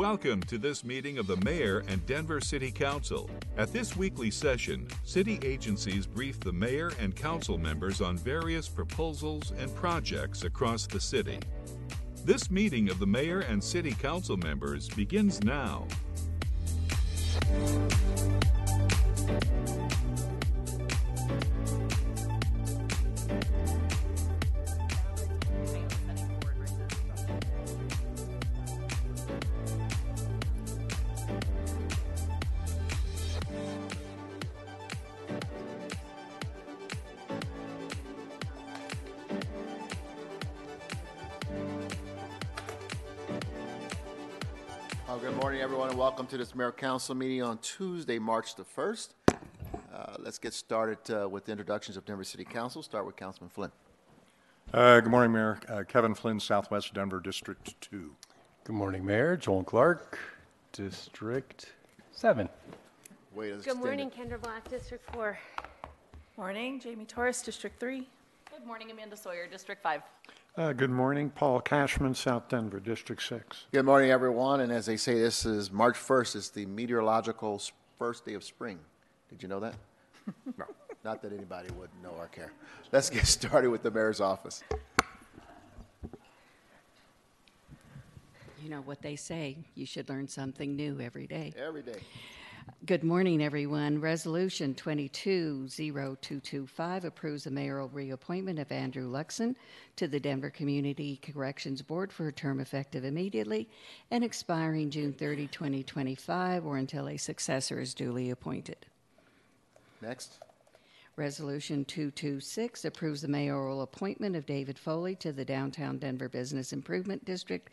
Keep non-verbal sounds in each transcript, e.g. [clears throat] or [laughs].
Welcome to this meeting of the Mayor and Denver City Council. At this weekly session, city agencies brief the mayor and council members on various proposals and projects across the city. This meeting of the mayor and city council members begins now. Good morning, everyone, and welcome to this mayor council meeting on Tuesday, March the 1st. Uh, Let's get started uh, with the introductions of Denver City Council. Start with Councilman Flynn. Uh, Good morning, Mayor. Uh, Kevin Flynn, Southwest Denver District 2. Good morning, Mayor. Jolon Clark, District 7. Wait, Good extend morning. Kendra Black, District 4. Morning, Jamie Torres, District 3. Good morning, Amanda Sawyer, District 5. Uh, Good morning, Paul Kashmann, South Denver, District 6. Good morning, everyone, and as they say, this is March 1st, it's the meteorological first day of spring. Did you know that? [laughs] No, not that anybody would know or care. Let's get started with the mayor's office. You know what they say, you should learn something new every day. Every day. Good morning, everyone. Resolution 220225 approves the mayoral reappointment of Andrew Luxon to the Denver Community Corrections Board for a term effective immediately and expiring June 30, 2025, or until a successor is duly appointed. Next. Resolution 226 approves the mayoral appointment of David Foley to the Downtown Denver Business Improvement District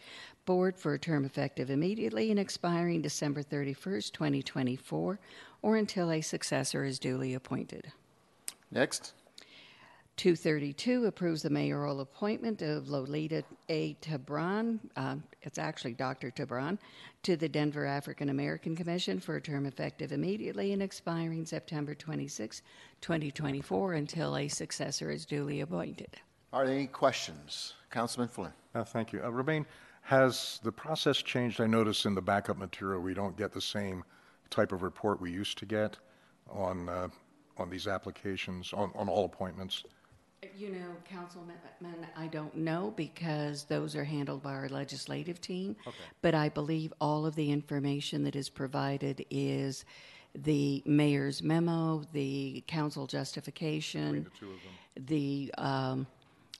Board for a term effective immediately and expiring December 31st, 2024, or until a successor is duly appointed. Next. 232 approves the mayoral appointment of Lolita A. Tabron, um, it's actually Dr. Tabron, to the Denver African American Commission for a term effective immediately and expiring September 26, 2024, until a successor is duly appointed. Are there any questions? Councilman Flynn. Uh, Thank you. Uh, Romaine, has the process changed? I notice in the backup material, we don't get the same type of report we used to get on, uh, on these applications, on, on all appointments. You know, Councilman, I don't know because those are handled by our legislative team. But I believe all of the information that is provided is the mayor's memo, the council justification, the um,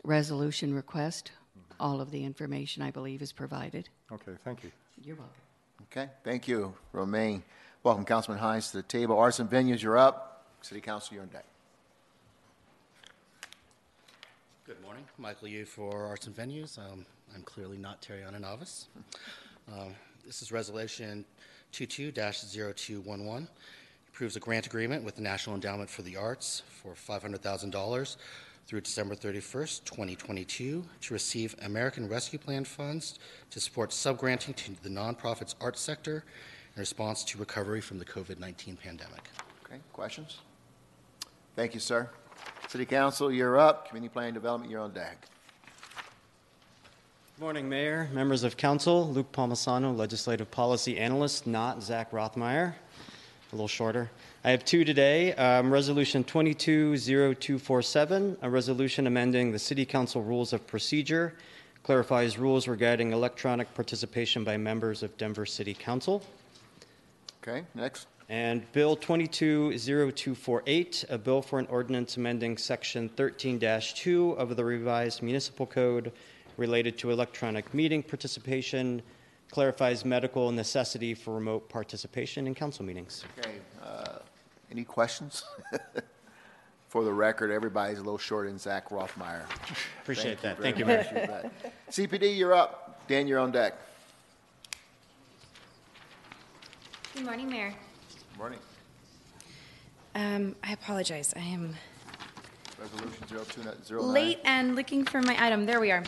resolution request. All of the information, I believe, is provided. Okay, thank you. You're welcome. Okay, thank you, Romaine. Welcome, Councilman Hinds, to the table. Arts and venues, you're up. City Council, you're on deck. Good morning. Michael Yu for Arts and Venues. Um, I'm clearly not Tariana Navas-Nieves. [laughs] Um, This is Resolution 22-0211. Approves a grant agreement with the National Endowment for the Arts for $500,000 through December 31st, 2022, to receive American Rescue Plan funds to support subgranting to the nonprofits arts sector in response to recovery from the COVID-19 pandemic. Okay, questions? Thank you, sir. City Council, you're up. Community Planning Development, you're on deck. Good Morning, Mayor, members of council. Luke Palmisano, Legislative Policy Analyst, not Zach Rothmeyer. A little shorter. I have two today. Um, resolution 220247, a resolution amending the City Council Rules of Procedure, clarifies rules regarding electronic participation by members of Denver City Council. Okay, next. And Bill 220248, a bill for an ordinance amending Section 13-2 of the revised municipal code related to electronic meeting participation, clarifies medical necessity for remote participation in council meetings. Okay, uh, any questions? [laughs] For the record, everybody's a little short than Zach Rothmeyer. Appreciate that. very Thank you, Mayor. CPD, you're up. Dan, you're on deck. Good morning, Mayor. Morning. Um, I apologize. I am Resolution 0209. late and looking for my item. There we are.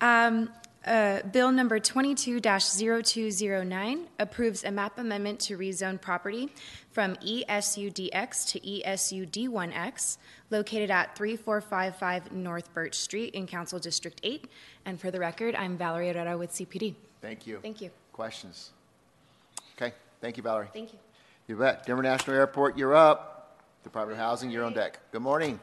Um, uh, Bill number 22-0209 approves a map amendment to rezone property from ESUDX to E ESUD1X located at 3455 North Birch Street in Council District 8. And for the record, I'm Valerie Herrera with CPD. Thank you. Thank you. questions? Okay, thank you, Valerie. Thank you. You bet. Denver National Airport, you're up. Department of Housing, you're on deck. Good morning.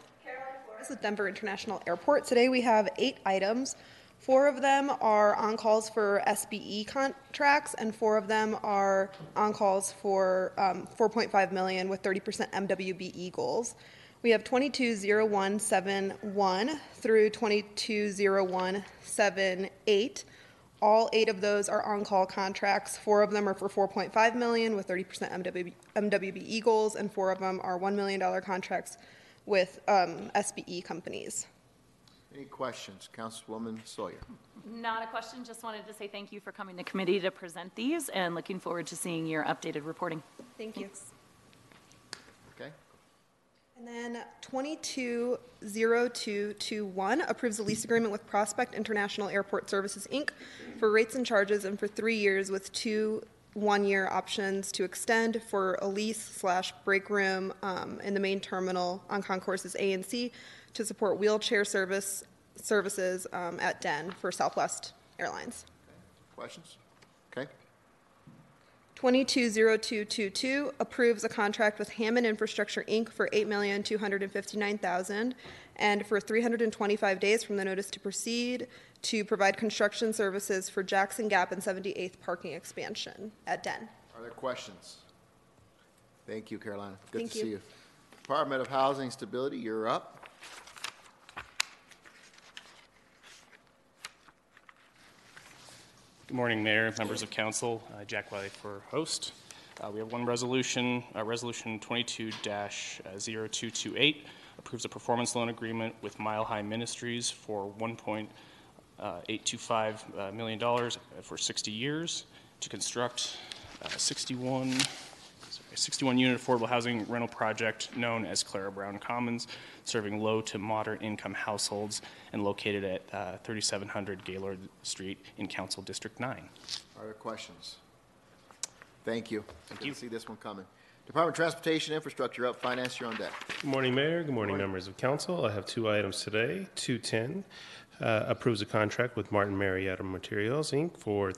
This is Denver International Airport. Today we have eight items. Four of them are on calls for SBE contracts, and four of them are on calls for um, 4.5 million with 30% MWBE goals. We have 220171 through 220178. All eight of those are on-call contracts. Four of them are for 4.5 million with 30% MWB, MWBE goals, and four of them are $1 million contracts with um, SBE companies. Any questions? Councilwoman Sawyer. Not a question, just wanted to say thank you for coming to committee to present these and looking forward to seeing your updated reporting. Thank you. Okay. And then 220221 approves a lease agreement with Prospect International Airport Services, Inc. for rates and charges and for three years with two one-year options to extend for a lease slash break room um, in the main terminal on concourses A and C to support wheelchair service services um, at Den for Southwest Airlines. Questions? Okay. 220222 approves a contract with Hamon Infrastructure, Inc. for $8,259,000 and for 325 days from the notice to proceed to provide construction services for Jackson Gap and 78th parking expansion at Den. Are there questions? Thank you, Carolina. Good Thank to you. see you. Department of Housing Stability, you're up. Good morning, Mayor, members of council. Uh, Jack Wiley for HOST. Uh, We have one resolution, uh, Resolution 22-0228, approves a performance loan agreement with Mile High Ministries for $1.825 uh, million dollars for 60 years to construct uh, 61, sorry, 61-unit affordable housing rental project known as Clara Brown Commons, serving low to moderate income households and located at uh, 3700 Gaylord Street in Council District 9. Are there questions? Thank you. Thank you. to see this one coming. Department of Transportation Infrastructure, up. Finance, you're on deck. Good morning, Mayor. Good morning, members of council. I have two items today. 210 uh, approves a contract with Martin Marietta Materials, Inc. for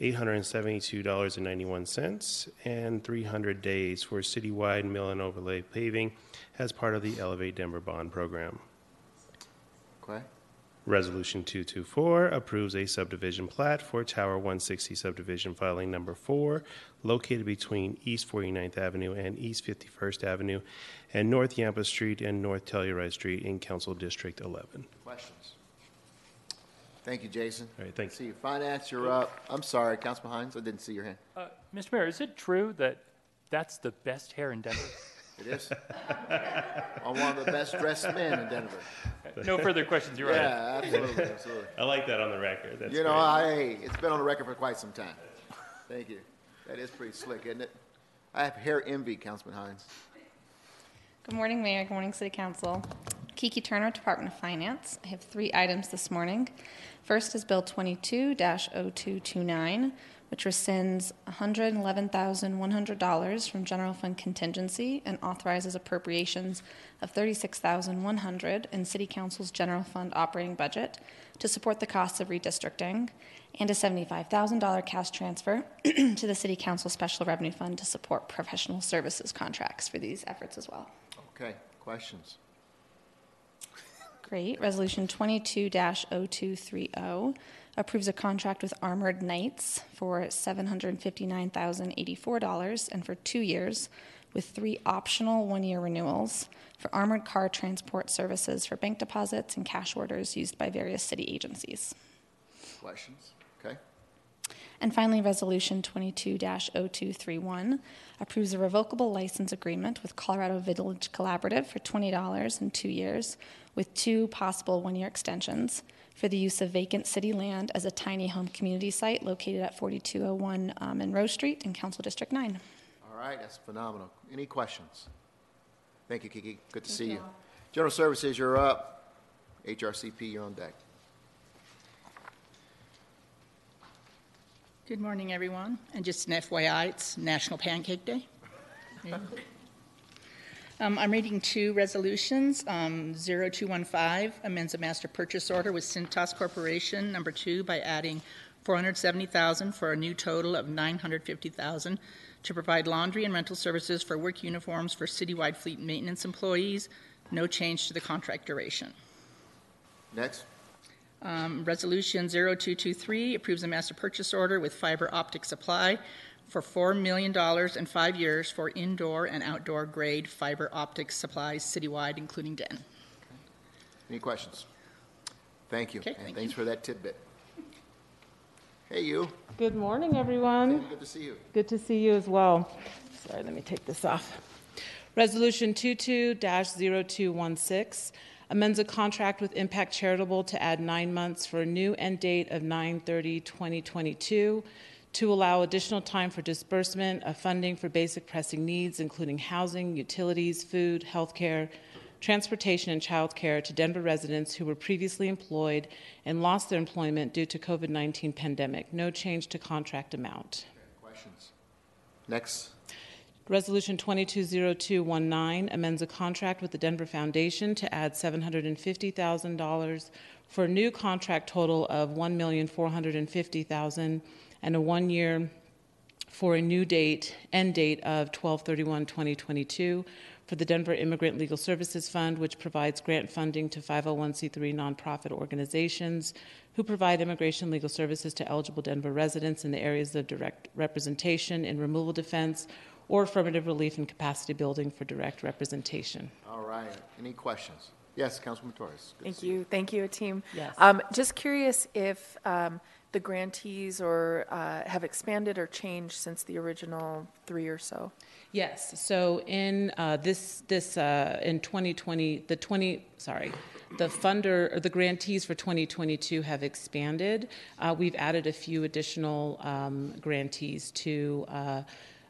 $3,106,872.91 and 300 days for citywide mill and overlay paving as part of the Elevate Denver Bond Program. Okay. Resolution 224 approves a subdivision plat for Tower 160 subdivision filing number 4, located between East 49th Avenue and East 51st Avenue, and North Yampa Street and North Telluride Street in Council District 11. Questions? Thank you, Jason. All right, thank you. See you. Finance, you're up. I'm sorry, Councilman Hinds, I didn't see your hand. Uh, Mr. Mayor, is it true that that's the best hair in Denver? [laughs] It is? I'm one of the best dressed men in Denver. No further questions, you're right. Yeah, absolutely, absolutely. I like that on the record. That's You know, great. I, hey, it's been on the record for quite some time. Thank you. That is pretty slick, isn't it? I have hair envy, Councilman Hinds. Good morning, Mayor. Good morning, City Council. Kiki Turner, Department of Finance. I have three items this morning. First is Bill 22-0229, which rescinds $111,100 from general fund contingency and authorizes appropriations of 36,100 in City Council's general fund operating budget to support the costs of redistricting, and a $75,000 cash transfer [clears throat] to the City Council Special Revenue Fund to support professional services contracts for these efforts as well. Okay, questions? Great. Resolution 22-0230 approves a contract with Armored Knights for $759,084 and for two years with three optional one-year renewals for armored car transport services for bank deposits and cash orders used by various city agencies. Questions? Okay. And finally, Resolution 22-0231 approves a revocable license agreement with Colorado Village Collaborative for $20 in two years, with two possible one-year extensions for the use of vacant city land as a tiny home community site located at 4201 um, Monroe Street in Council District 9. All right, that's phenomenal. Any questions? Thank you, Kiki. Good to see you. General Services, you're up. HRCP, you're on deck. Good morning, everyone. And just an FYI, it's National Pancake Day. [laughs] Um, I'm reading two resolutions. Um, 0215 amends a master purchase order with Cintas Corporation, number two, by adding 470,000 for a new total of 950,000 to provide laundry and rental services for work uniforms for citywide fleet maintenance employees. No change to the contract duration. Next. Um, Resolution 0223 approves a master purchase order with fiber optic supply for $4 million and five in five years for indoor and outdoor grade fiber optic supplies citywide, including Denton. Any questions? Thank you. Okay, And thank thanks you. for that tidbit. Hey, you. Good morning, everyone. Good to see you. Good to see you as well. Sorry, let me take this off. Resolution 22-0216 amends a contract with Impact Charitable to add nine months for a new end date of 9/30/2022 to allow additional time for disbursement of funding for basic pressing needs, including housing, utilities, food, healthcare, transportation, and childcare to Denver residents who were previously employed and lost their employment due to COVID-19 pandemic. No change to contract amount. Questions? Next. Resolution 220219 amends a contract with the Denver Foundation to add $750,000 for a new contract total of $1,450,000 and a one-year for a new date, end date of 12/31/2022 for the Denver Immigrant Legal Services Fund, which provides grant funding to 501c3 nonprofit organizations who provide immigration legal services to eligible Denver residents in the areas of direct representation in removal defense or affirmative relief and capacity building for direct representation. All right. Any questions? Yes, Councilman Torres. Good Thank see you. Thank you, team. Yes. Um, just curious if um, the grantees or uh, have expanded or changed since the original three or so. Yes. So in uh, this this uh, in 2020, the 20 sorry, the funder or the grantees for 2022 have expanded. Uh, we've added a few additional um, grantees to.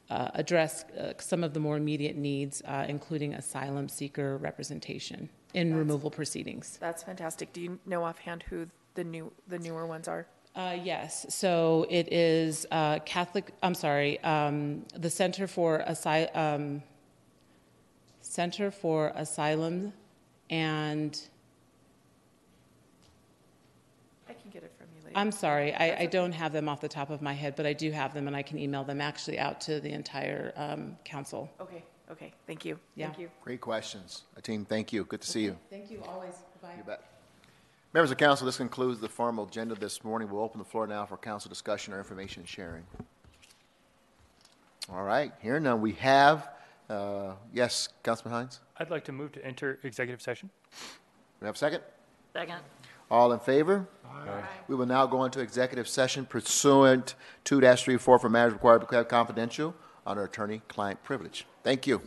Uh, address uh, some of the more immediate needs, uh, including asylum seeker representation in removal proceedings. That's fantastic. Do you know offhand who the new the newer ones are? Uh, yes, so it is uh, Catholic. I'm sorry, um, the Center for Asylum, um, Center for Asylum, and I can get it from you later. I'm sorry, I, I don't have them off the top of my head, but I do have them, and I can email them actually out to the entire um, council. Okay. Okay. Thank you. Yeah. Thank you. Great questions. Team, thank you. Good to see you. Thank you always. Bye. You bet. Members of council, this concludes the formal agenda this morning. We'll open the floor now for council discussion or information sharing. All right, here now We have, uh, yes, Councilman Hinds? I'd like to move to enter executive session. We have a second? Second. All in favor? Aye. We will now go into executive session pursuant 2-34 for matters required to be confidential under attorney-client privilege. Thank you.